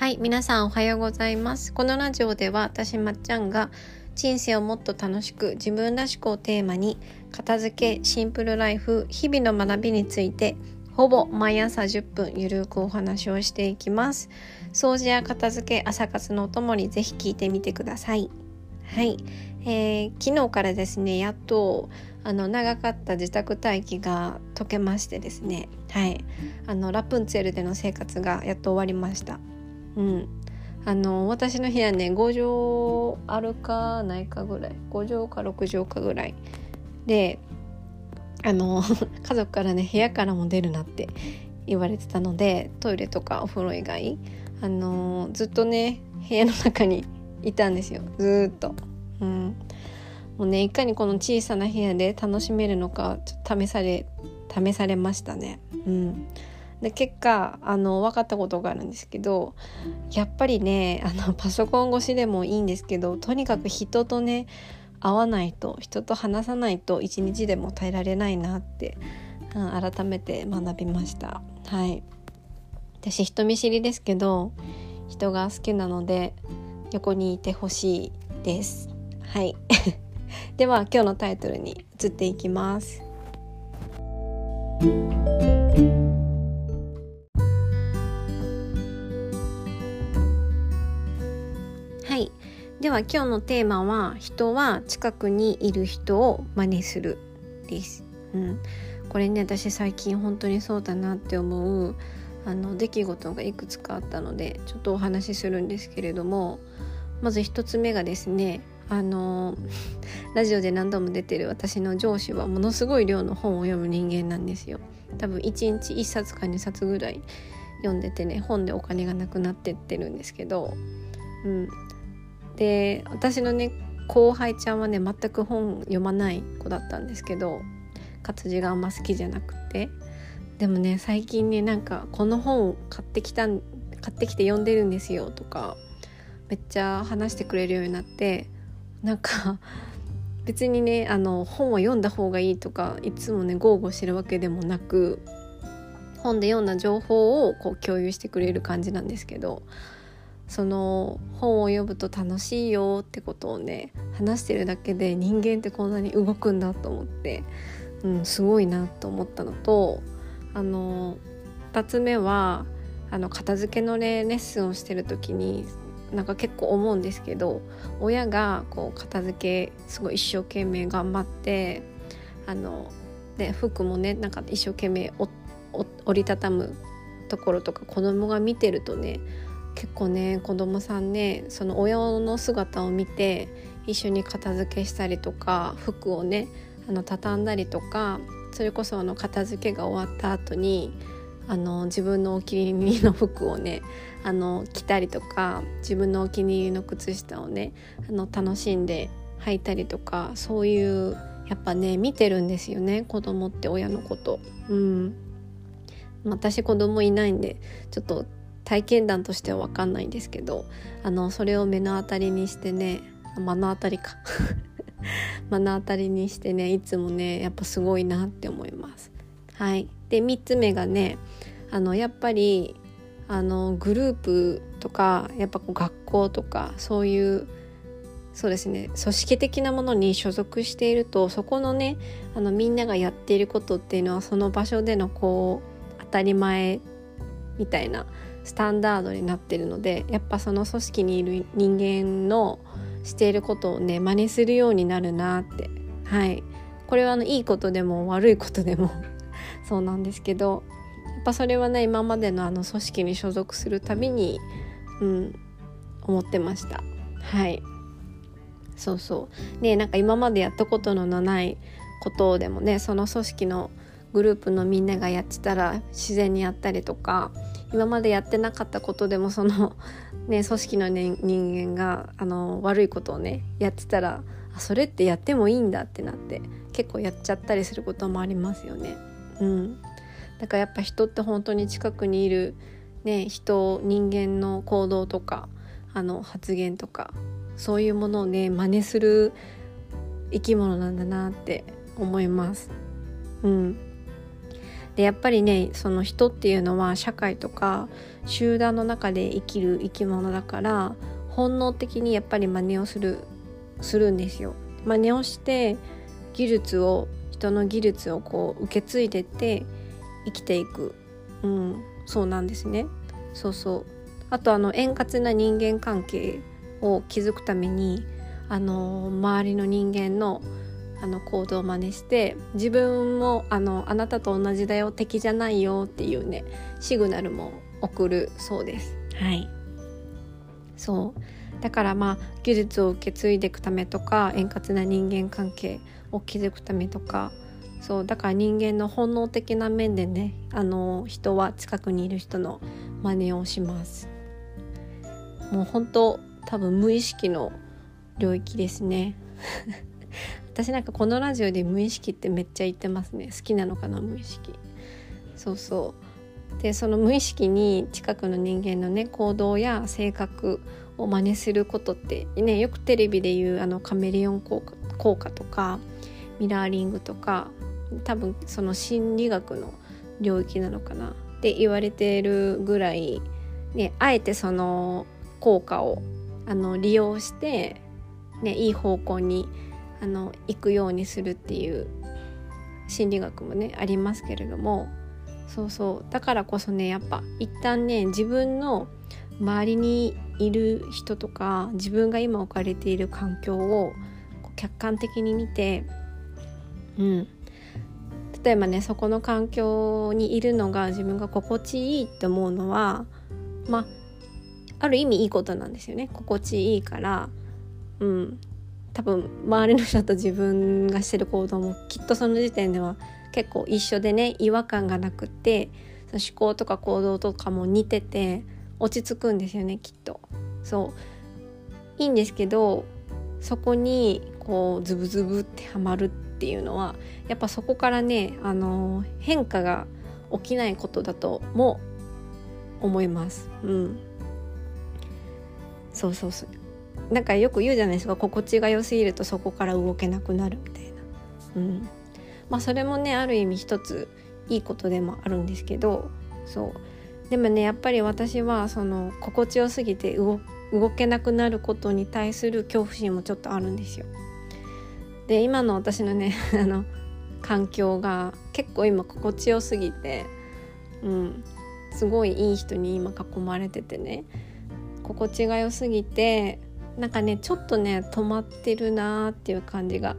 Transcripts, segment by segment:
はい皆さんおはようございます。このラジオでは私まっちゃんが人生をもっと楽しく自分らしくをテーマに片付けシンプルライフ日々の学びについてほぼ毎朝10分ゆるくお話をしていきます。掃除や片付け朝活のお供にぜひ聞いてみてください。はい、えー、昨日からですねやっとあの長かった自宅待機が解けましてですね。はい。あのラプンツェルでの生活がやっと終わりました。うん。あの私の部屋ね5畳あるかないかぐらい。5畳か6畳かぐらい。であの 家族からね部屋からも出るなって言われてたのでトイレとかお風呂以外あのずっとね部屋の中にいたんですよ。ずっと。うん、もうねいかにこの小さな部屋で楽しめるのかちょっと試され試されましたね。うん、で結果あの分かったことがあるんですけどやっぱりねあのパソコン越しでもいいんですけどとにかく人とね会わないと人と話さないと一日でも耐えられないなって、うん、改めて学びました。はい。私人見知りですけど人が好きなので横にいてほしいです。はい。では今日のタイトルに移っていきます。では今日のテーマは人は近くにいる人を真似するです、うん、これね私最近本当にそうだなって思うあの出来事がいくつかあったのでちょっとお話しするんですけれどもまず1つ目がですねあの ラジオで何度も出てる私の上司はものすごい量の本を読む人間なんですよ。多分1日1冊か2冊ぐらい読んでてね本でお金がなくなってってるんですけど、うん、で私のね後輩ちゃんはね全く本読まない子だったんですけど活字があんま好きじゃなくて。でもね最近ねなんかこの本買ってきた買ってきて読んでるんですよとかめっちゃ話してくれるようになってなんか別にねあの本は読んだ方がいいとかいつもね豪語してるわけでもなく本で読んだ情報をこう共有してくれる感じなんですけどその本を読むと楽しいよってことをね話してるだけで人間ってこんなに動くんだと思って、うん、すごいなと思ったのとあの2つ目はあの片付けのレッスンをしてる時になんか結構思うんですけど親がこう片付けすごい一生懸命頑張ってあので服もねなんか一生懸命折りたたむところとか子供が見てるとね結構ね子供さんねその親の姿を見て一緒に片付けしたりとか服をねあの畳んだりとかそれこそあの片付けが終わった後にあの自分のお気に入りの服をねあの着たりとか自分のお気に入りの靴下をねあの楽しんで履いたりとかそういうやっぱね見てるんですよね子供って親のこと。うん私子供いないんでちょっと体験談としては分かんないんですけどあのそれを目の当たりにしてね目の当たりか 目の当たりにしてねいつもねやっぱすごいなって思います。はい、で3つ目がねあのやっぱりあのグループとかやっぱこう学校とかそういうそうですね組織的なものに所属しているとそこのねあのみんながやっていることっていうのはその場所でのこう当たり前みたいなスタンダードになってるのでやっぱその組織にいる人間のしていることをね真似するようになるなって。はい。これはあのいいことでも悪いことでも そうなんですけどやっぱそれはね今までのあの組織に所属するたびに、うん、思ってました。はい。そうそう。ねなんか今までやったことのないことでもねその組織のグループのみんながやってたら自然にやったりとか今までやってなかったことでもその、ね、組織の、ね、人間があの悪いことをねやってたらあそれってやってもいいんだってなって結構やっちゃったりすることもありますよね。うん、だからやっぱ人って本当に近くにいる、ね、人人間の行動とかあの発言とかそういうものをね真似する生き物なんだなって思います。うん、でやっぱりねその人っていうのは社会とか集団の中で生きる生き物だから本能的にやっぱり真似をするするんですよ。真似をして技術を人の技術をこう受け継いでって生きていく、うん、そうなんですね。そうそうあとあの円滑な人間関係を築くためにあの周りの人間のあの行動を真似して自分もあのあなたと同じだよ敵じゃないよっていうねシグナルも送るそうです。はい。そう。だからまあ技術を受け継いでいくためとか円滑な人間関係を築くためとかそう。だから人間の本能的な面でねあの人は近くにいる人の真似をします。もう本当多分無意識の領域ですね私なんかこのラジオで無意識ってめっちゃ言ってますね。好きなのかな無意識。そうそう。でその無意識に近くの人間のね行動や性格を真似することってねよくテレビで言うあのカメレオン効果効果とかミラーリングとか多分その心理学の領域なのかな。って言われてるぐらい、ね、あえてその効果をあの利用して、ね、いい方向にあの行くようにするっていう心理学もねありますけれどもそうそう。だからこそねやっぱ一旦ね自分の周りにいる人とか自分が今置かれている環境を客観的に見て、うん、例えばねそこの環境にいるのが自分が心地いいって思うのはまあある意味いいことなんですよね。心地いいから。うん。多分周りの人と自分がしてる行動もきっとその時点では結構一緒でね違和感がなくてその思考とか行動とかも似てて落ち着くんですよねきっと。そういいんですけどそこにこうズブズブってはまるっていうのはやっぱそこからねあの変化が起きないことだとも思います。うん、そうそうそうなんかよく言うじゃないですか。心地が良すぎるとそこから動けなくなるみたいな。うん。まあ、それもねある意味一ついいことでもあるんですけどそう。でもねやっぱり私はその心地よすぎて動けなくなることに対する恐怖心もちょっとあるんですよ。で今の私のね あの環境が結構今心地よすぎて、うん、すごいいい人に今囲まれててね。心地が良すぎてなんかねちょっとね止まってるなーっていう感じが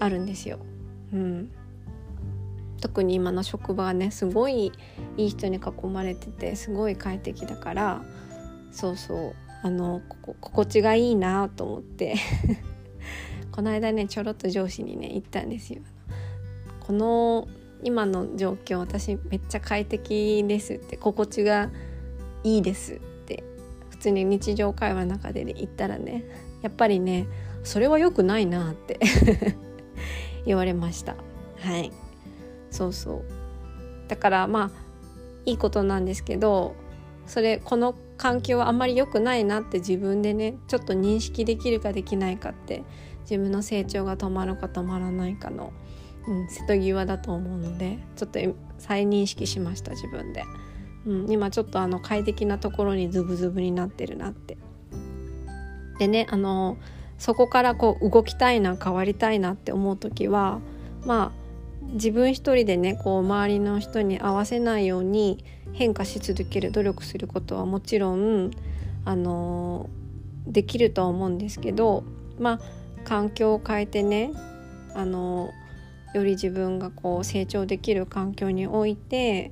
あるんですよ。うん、特に今の職場はねすごいいい人に囲まれててすごい快適だからそうそうあのここ心地がいいなと思って この間ねちょろっと上司にね言ったんですよ。この今の状況私めっちゃ快適ですって心地がいいです普通に日常会話の中で、ね、言ったらねやっぱりねそれは良くないなって 言われました。はい。そうそう。だからまあいいことなんですけどそれこの環境はあんまり良くないなって自分でねちょっと認識できるかできないかって自分の成長が止まるか止まらないかの、うん、瀬戸際だと思うのでちょっと再認識しました自分で、うん、今ちょっとあの快適なところにズブズブになってるなって。でねあのそこからこう動きたいな変わりたいなって思う時はまあ自分一人でねこう周りの人に合わせないように変化し続ける努力することはもちろんあのできるとは思うんですけどまあ環境を変えてねあのより自分がこう成長できる環境において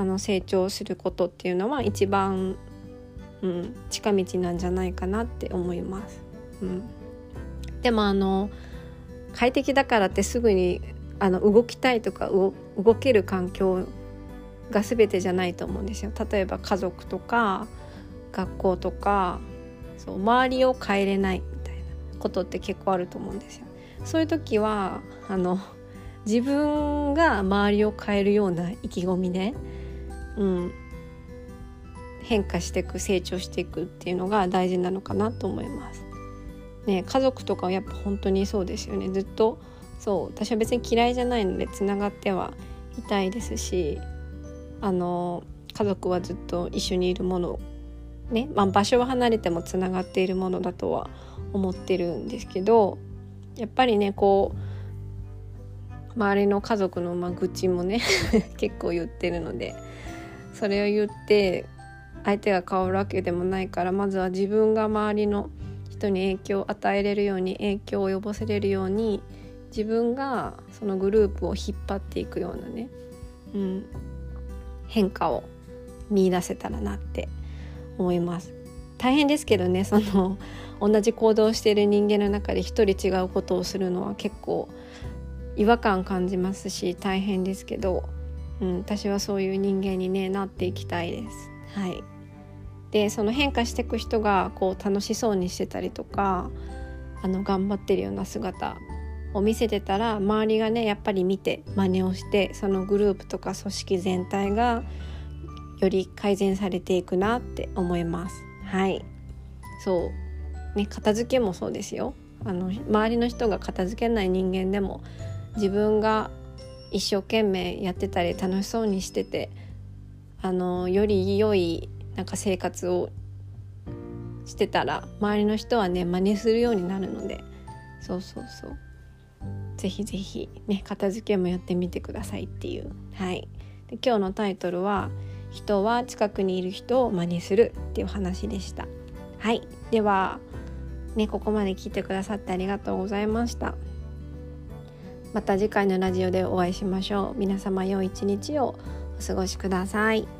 あの成長することっていうのは一番、うん、近道なんじゃないかなって思います。うん、でもあの快適だからってすぐにあの動きたいとか動ける環境が全てじゃないと思うんですよ。例えば家族とか学校とかそう周りを変えれないみたいなことって結構あると思うんですよ。そういう時はあの自分が周りを変えるような意気込みで、うん、変化していく成長していくっていうのが大事なのかなと思います。ね、家族とかはやっぱ本当にそうですよねずっとそう私は別に嫌いじゃないのでつながってはいたいですしあの家族はずっと一緒にいるものね、まあ、場所は離れてもつながっているものだとは思ってるんですけどやっぱりねこう周りの家族のまあ愚痴もね 結構言ってるのでそれを言って相手が変わるわけでもないからまずは自分が周りの人に影響を与えれるように影響を及ぼせれるように自分がそのグループを引っ張っていくようなね、うん、変化を見いだせたらなって思います。大変ですけどねその同じ行動している人間の中で一人違うことをするのは結構違和感感じますし大変ですけど、うん、私はそういう人間に、ね、なっていきたいです。はい、でその変化していく人がこう楽しそうにしてたりとかあの頑張ってるような姿を見せてたら周りがねやっぱり見て真似をしてそのグループとか組織全体がより改善されていくなって思います。はいそうね片付けもそうですよあの周りの人が片付けない人間でも自分が一生懸命やってたり楽しそうにしててあのより良いなんか生活をしてたら周りの人はね真似するようになるのでそうそうそう。ぜひぜひね片付けもやってみてくださいっていう。はい。で今日のタイトルは「人は近くにいる人を真似する」っていう話でした。はい。ではねここまで聞いてくださってありがとうございました。また次回のラジオでお会いしましょう皆様良い一日をお過ごしください。